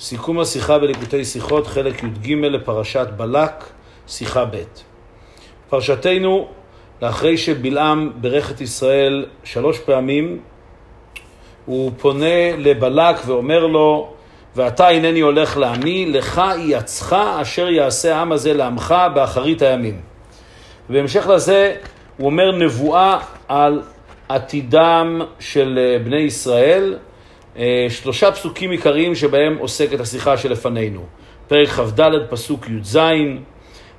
סיכום השיחה בליקוטי שיחות, חלק י"ג לפרשת בלק, שיחה ב'. פרשתנו, לאחרי שבלעם ברך את ישראל שלוש פעמים, הוא פונה לבלק ואומר לו, ואתה הנני הולך לעמי, לך יעצך אשר יעשה העם הזה לעמך באחרית הימים. בהמשך לזה הוא אומר נבואה על עתידם של אה, בני ישראל, שלושה פסוקים עיקריים שבהם עוסקת השיחה שלפנינו. פרק כ"ד, פסוק י"ז: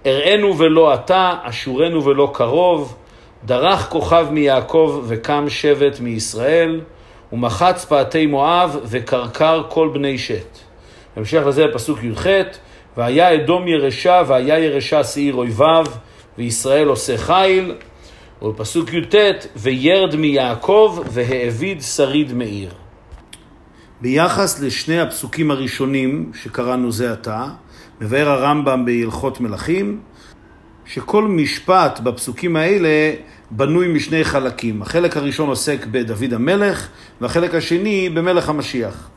אראנו ולא אתה, אשורנו ולא קרוב, דרך כוכב מיעקב וקם שבט מישראל, ומחץ פאתי מואב וקרקר כל בני שת. בהמשך לזה פסוק י"ח: והיה אדום ירשה והיה ירשה שעיר אויביו, וישראל עושה חיל. ובפסוק י"ט: וירד מיעקב והאביד שריד מעיר. ביחס לשני הפסוקים הראשונים שקראנו זה עתה, מבאר הרמב"ם בהלכות מלכים, שכל משפט בפסוקים האלה בנוי משני חלקים. החלק הראשון עוסק בדוד המלך, והחלק השני במלך המשיח.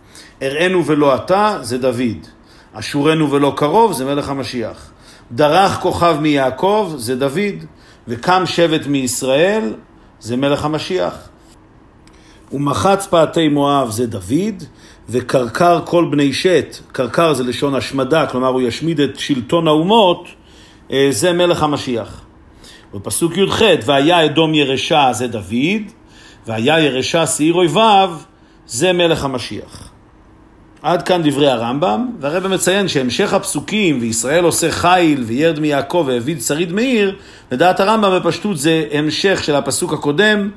אראנו ולא אתה זה דוד, אשורנו ולא קרוב זה מלך המשיח. דרך כוכב מיעקב זה דוד, וקם שבט מישראל זה מלך המשיח. ומחץ פאתי מואב זה דוד, וקרקר כל בני שת, קרקר זה לשון השמדה, כלומר הוא ישמיד את שלטון האומות, אה, זה מלך המשיח. בפסוק י"ח, והיה אדום ירשה זה דוד, והיה ירשה שעיר אויביו, זה מלך המשיח. עד כאן דברי הרמב"ם, והרבא מציין שהמשך הפסוקים, וישראל עושה חיל, וירד מיעקב והביד שריד מאיר, לדעת הרמב"ם בפשטות זה המשך של הפסוק הקודם,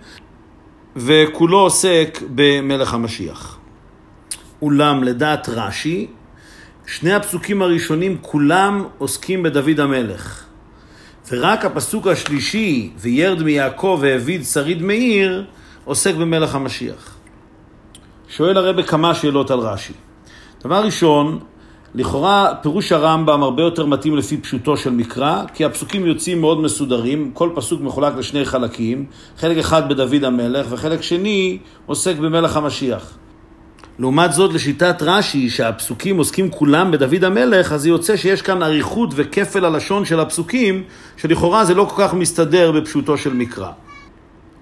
וכולו עוסק במלך המשיח. אולם לדעת רש"י, שני הפסוקים הראשונים כולם עוסקים בדוד המלך. ורק הפסוק השלישי, וירד מיעקב והביד שריד מאיר, עוסק במלך המשיח. שואל הרבה כמה שאלות על רש"י. דבר ראשון, לכאורה פירוש הרמב"ם הרבה יותר מתאים לפי פשוטו של מקרא, כי הפסוקים יוצאים מאוד מסודרים, כל פסוק מחולק לשני חלקים, חלק אחד בדוד המלך וחלק שני עוסק במלך המשיח. לעומת זאת, לשיטת רש"י, שהפסוקים עוסקים כולם בדוד המלך, אז יוצא שיש כאן אריכות וכפל הלשון של הפסוקים, שלכאורה זה לא כל כך מסתדר בפשוטו של מקרא.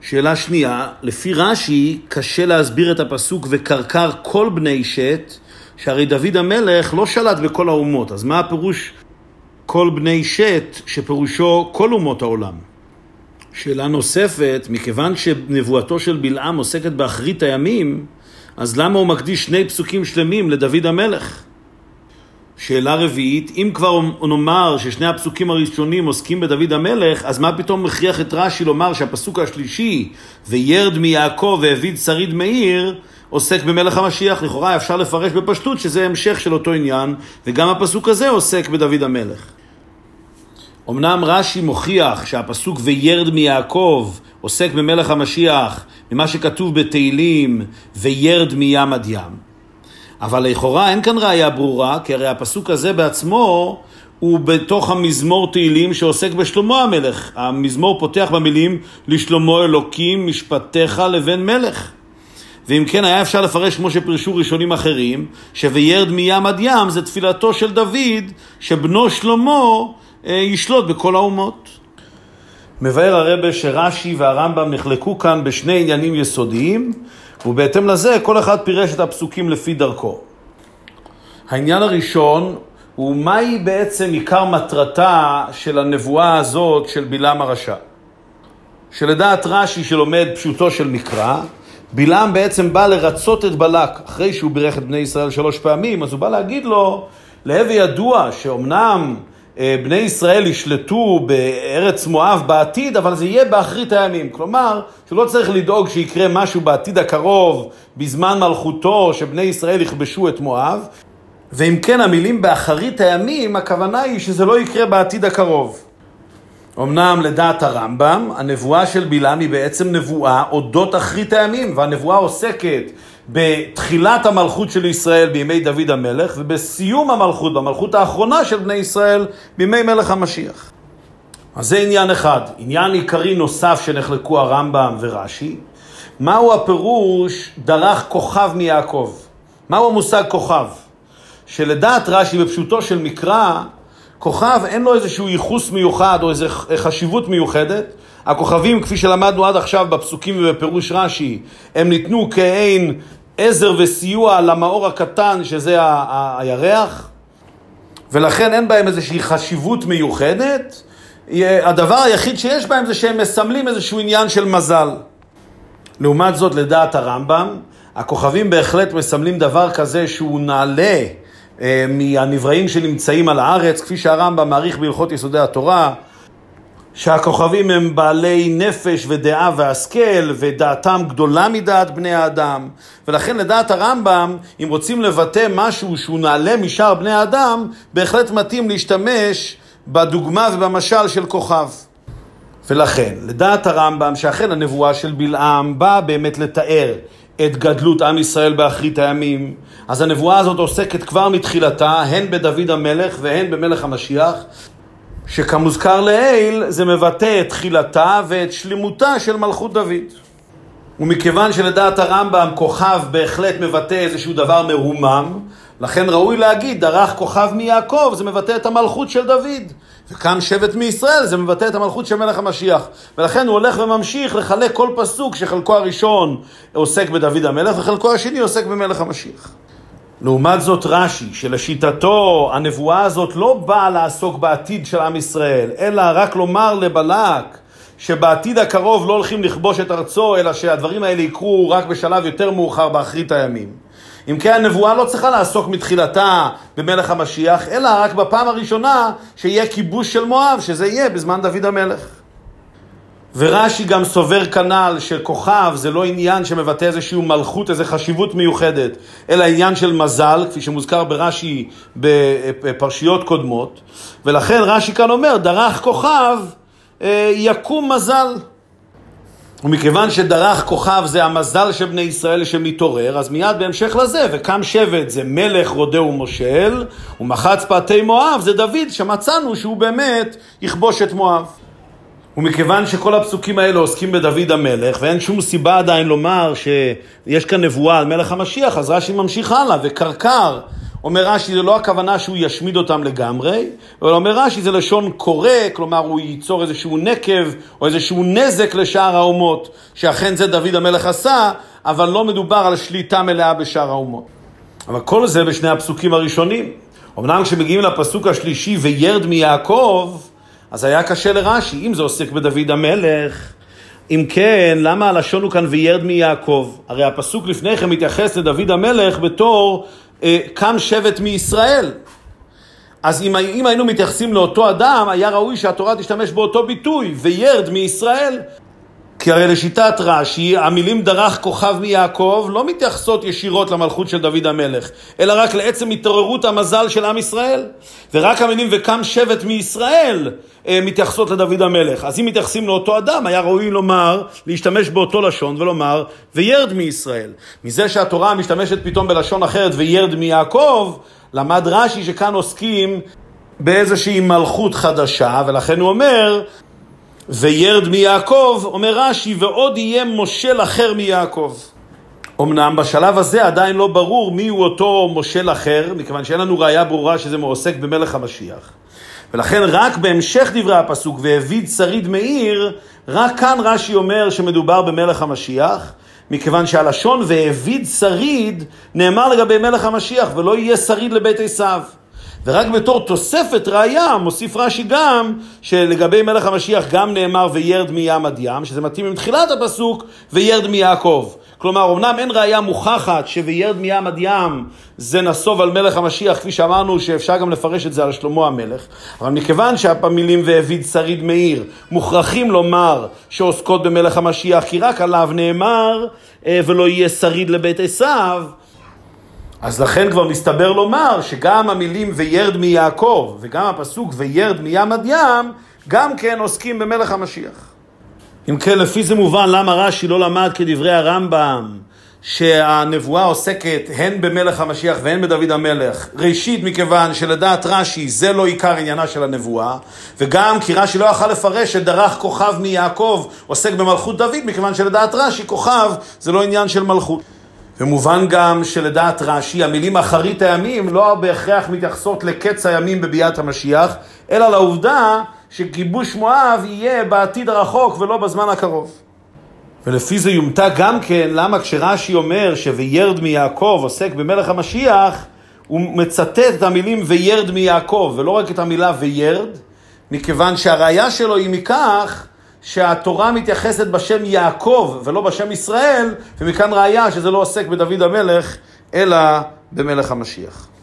שאלה שנייה, לפי רש"י קשה להסביר את הפסוק וקרקר כל בני שת, שהרי דוד המלך לא שלט בכל האומות, אז מה הפירוש כל בני שת, שפירושו כל אומות העולם? שאלה נוספת, מכיוון שנבואתו של בלעם עוסקת באחרית הימים, אז למה הוא מקדיש שני פסוקים שלמים לדוד המלך? שאלה רביעית, אם כבר נאמר ששני הפסוקים הראשונים עוסקים בדוד המלך, אז מה פתאום מכריח את רש"י לומר שהפסוק השלישי, וירד מיעקב והביד שריד מאיר, עוסק במלך המשיח? לכאורה אפשר לפרש בפשטות שזה המשך של אותו עניין, וגם הפסוק הזה עוסק בדוד המלך. אמנם רש"י מוכיח שהפסוק וירד מיעקב עוסק במלך המשיח, ממה שכתוב בתהילים, וירד מים עד ים. אבל לכאורה אין כאן ראייה ברורה, כי הרי הפסוק הזה בעצמו הוא בתוך המזמור תהילים שעוסק בשלמה המלך. המזמור פותח במילים לשלמה אלוקים משפטיך לבן מלך. ואם כן היה אפשר לפרש כמו שפרשו ראשונים אחרים, ש"וירד מים עד ים" זה תפילתו של דוד, שבנו שלמה אה, ישלוט בכל האומות. מבאר הרבה שרש"י והרמב"ם נחלקו כאן בשני עניינים יסודיים, ובהתאם לזה כל אחד פירש את הפסוקים לפי דרכו. העניין הראשון הוא מהי בעצם עיקר מטרתה של הנבואה הזאת של בלעם הרשע. שלדעת רש"י שלומד פשוטו של מקרא, בלעם בעצם בא לרצות את בלק, אחרי שהוא בירך את בני ישראל שלוש פעמים, אז הוא בא להגיד לו, להווה ידוע שאומנם אה, בני ישראל ישלטו בארץ מואב בעתיד, אבל זה יהיה באחרית הימים. כלומר, שהוא לא צריך לדאוג שיקרה משהו בעתיד הקרוב, בזמן מלכותו, שבני ישראל יכבשו את מואב. ואם כן, המילים באחרית הימים, הכוונה היא שזה לא יקרה בעתיד הקרוב. אמנם לדעת הרמב"ם, הנבואה של בלעם היא בעצם נבואה אודות אחרית הימים, והנבואה עוסקת בתחילת המלכות של ישראל בימי דוד המלך, ובסיום המלכות, במלכות האחרונה של בני ישראל, בימי מלך המשיח. אז זה עניין אחד. עניין עיקרי נוסף שנחלקו הרמב"ם ורש"י, מהו הפירוש דרך כוכב מיעקב? מהו המושג כוכב? שלדעת רש"י בפשוטו של מקרא, כוכב אין לו איזשהו ייחוס מיוחד או איזו חשיבות מיוחדת. הכוכבים, כפי שלמדנו עד עכשיו בפסוקים ובפירוש רש"י, הם ניתנו כעין עזר וסיוע למאור הקטן שזה הירח, ולכן אין בהם איזושהי חשיבות מיוחדת. הדבר היחיד שיש בהם זה שהם מסמלים איזשהו עניין של מזל. לעומת זאת, לדעת הרמב"ם, הכוכבים בהחלט מסמלים דבר כזה שהוא נעלה מהנבראים שנמצאים על הארץ, כפי שהרמב"ם מעריך בהלכות יסודי התורה, שהכוכבים הם בעלי נפש ודעה והשכל, ודעתם גדולה מדעת בני האדם, ולכן לדעת הרמב"ם, אם רוצים לבטא משהו שהוא נעלה משאר בני האדם, בהחלט מתאים להשתמש בדוגמה ובמשל של כוכב. ולכן, לדעת הרמב"ם, שאכן הנבואה של בלעם באה באמת לתאר את גדלות עם ישראל באחרית הימים, אז הנבואה הזאת עוסקת כבר מתחילתה, הן בדוד המלך והן במלך המשיח, שכמוזכר לעיל, זה מבטא את תחילתה ואת שלמותה של מלכות דוד. ומכיוון שלדעת הרמב"ם כוכב בהחלט מבטא איזשהו דבר מרומם, לכן ראוי להגיד, דרך כוכב מיעקב, זה מבטא את המלכות של דוד. וקם שבט מישראל, זה מבטא את המלכות של מלך המשיח. ולכן הוא הולך וממשיך לחלק כל פסוק שחלקו הראשון עוסק בדוד המלך וחלקו השני עוסק במלך המשיח. לעומת זאת רש"י, שלשיטתו הנבואה הזאת לא באה לעסוק בעתיד של עם ישראל, אלא רק לומר לבלק שבעתיד הקרוב לא הולכים לכבוש את ארצו, אלא שהדברים האלה יקרו רק בשלב יותר מאוחר באחרית הימים. אם כן, הנבואה לא צריכה לעסוק מתחילתה במלך המשיח, אלא רק בפעם הראשונה שיהיה כיבוש של מואב, שזה יהיה בזמן דוד המלך. ורש"י גם סובר כנ"ל שכוכב זה לא עניין שמבטא איזושהי מלכות, איזו חשיבות מיוחדת, אלא עניין של מזל, כפי שמוזכר ברש"י בפרשיות קודמות, ולכן רש"י כאן אומר, דרך כוכב אה, יקום מזל. ומכיוון שדרך כוכב זה המזל של בני ישראל שמתעורר, אז מיד בהמשך לזה, וקם שבט זה מלך רודה ומושל, ומחץ פאתי מואב זה דוד, שמצאנו שהוא באמת יכבוש את מואב. ומכיוון שכל הפסוקים האלה עוסקים בדוד המלך, ואין שום סיבה עדיין לומר שיש כאן נבואה על מלך המשיח, אז רש"י ממשיך הלאה, וקרקר, אומר רש"י, זה לא הכוונה שהוא ישמיד אותם לגמרי, אבל אומר רש"י זה לשון קורא, כלומר הוא ייצור איזשהו נקב או איזשהו נזק לשאר האומות, שאכן זה דוד המלך עשה, אבל לא מדובר על שליטה מלאה בשאר האומות. אבל כל זה בשני הפסוקים הראשונים. אמנם כשמגיעים לפסוק השלישי, וירד מיעקב, אז היה קשה לרש"י, אם זה עוסק בדוד המלך, אם כן, למה הלשון הוא כאן וירד מיעקב? הרי הפסוק לפני כן מתייחס לדוד המלך בתור קם שבט מישראל. אז אם, אם היינו מתייחסים לאותו אדם, היה ראוי שהתורה תשתמש באותו ביטוי, וירד מישראל. כי הרי לשיטת רש"י, המילים דרך כוכב מיעקב לא מתייחסות ישירות למלכות של דוד המלך, אלא רק לעצם התעוררות המזל של עם ישראל. ורק המילים וקם שבט מישראל אה, מתייחסות לדוד המלך. אז אם מתייחסים לאותו אדם, היה ראוי לומר, להשתמש באותו לשון ולומר, וירד מישראל. מזה שהתורה משתמשת פתאום בלשון אחרת, וירד מיעקב, למד רש"י שכאן עוסקים באיזושהי מלכות חדשה, ולכן הוא אומר, וירד מיעקב, אומר רש"י, ועוד יהיה מושל אחר מיעקב. אמנם בשלב הזה עדיין לא ברור מי הוא אותו מושל אחר, מכיוון שאין לנו ראייה ברורה שזה עוסק במלך המשיח. ולכן רק בהמשך דברי הפסוק, והביד שריד מאיר, רק כאן רש"י אומר שמדובר במלך המשיח, מכיוון שהלשון והביד שריד נאמר לגבי מלך המשיח, ולא יהיה שריד לבית עשיו. ורק בתור תוספת ראייה מוסיף רש"י גם שלגבי מלך המשיח גם נאמר וירד מים עד ים, שזה מתאים עם תחילת הפסוק וירד מיעקב. כלומר, אמנם אין ראייה מוכחת ש"וירד מים עד ים" זה נסוב על מלך המשיח, כפי שאמרנו שאפשר גם לפרש את זה על שלמה המלך, אבל מכיוון שהמילים והביד שריד מאיר מוכרחים לומר שעוסקות במלך המשיח, כי רק עליו נאמר אה, ולא יהיה שריד לבית עשיו, אז לכן כבר מסתבר לומר שגם המילים וירד מיעקב וגם הפסוק וירד מים עד ים, גם כן עוסקים במלך המשיח. אם כן, לפי זה מובן למה רש"י לא למד כדברי הרמב"ם שהנבואה עוסקת הן במלך המשיח והן בדוד המלך. ראשית, מכיוון שלדעת רש"י זה לא עיקר עניינה של הנבואה, וגם כי רש"י לא יכל לפרש שדרך כוכב מיעקב עוסק במלכות דוד, מכיוון שלדעת רש"י כוכב זה לא עניין של מלכות. ומובן גם שלדעת רש"י, המילים אחרית הימים לא בהכרח מתייחסות לקץ הימים בביאת המשיח, אלא לעובדה שכיבוש מואב יהיה בעתיד הרחוק ולא בזמן הקרוב. ולפי זה יומתא גם כן, למה כשרש"י אומר ש"וירד מיעקב" עוסק במלך המשיח, הוא מצטט את המילים "וירד מיעקב", ולא רק את המילה "וירד", מכיוון שהראיה שלו היא מכך שהתורה מתייחסת בשם יעקב ולא בשם ישראל, ומכאן ראיה שזה לא עוסק בדוד המלך, אלא במלך המשיח.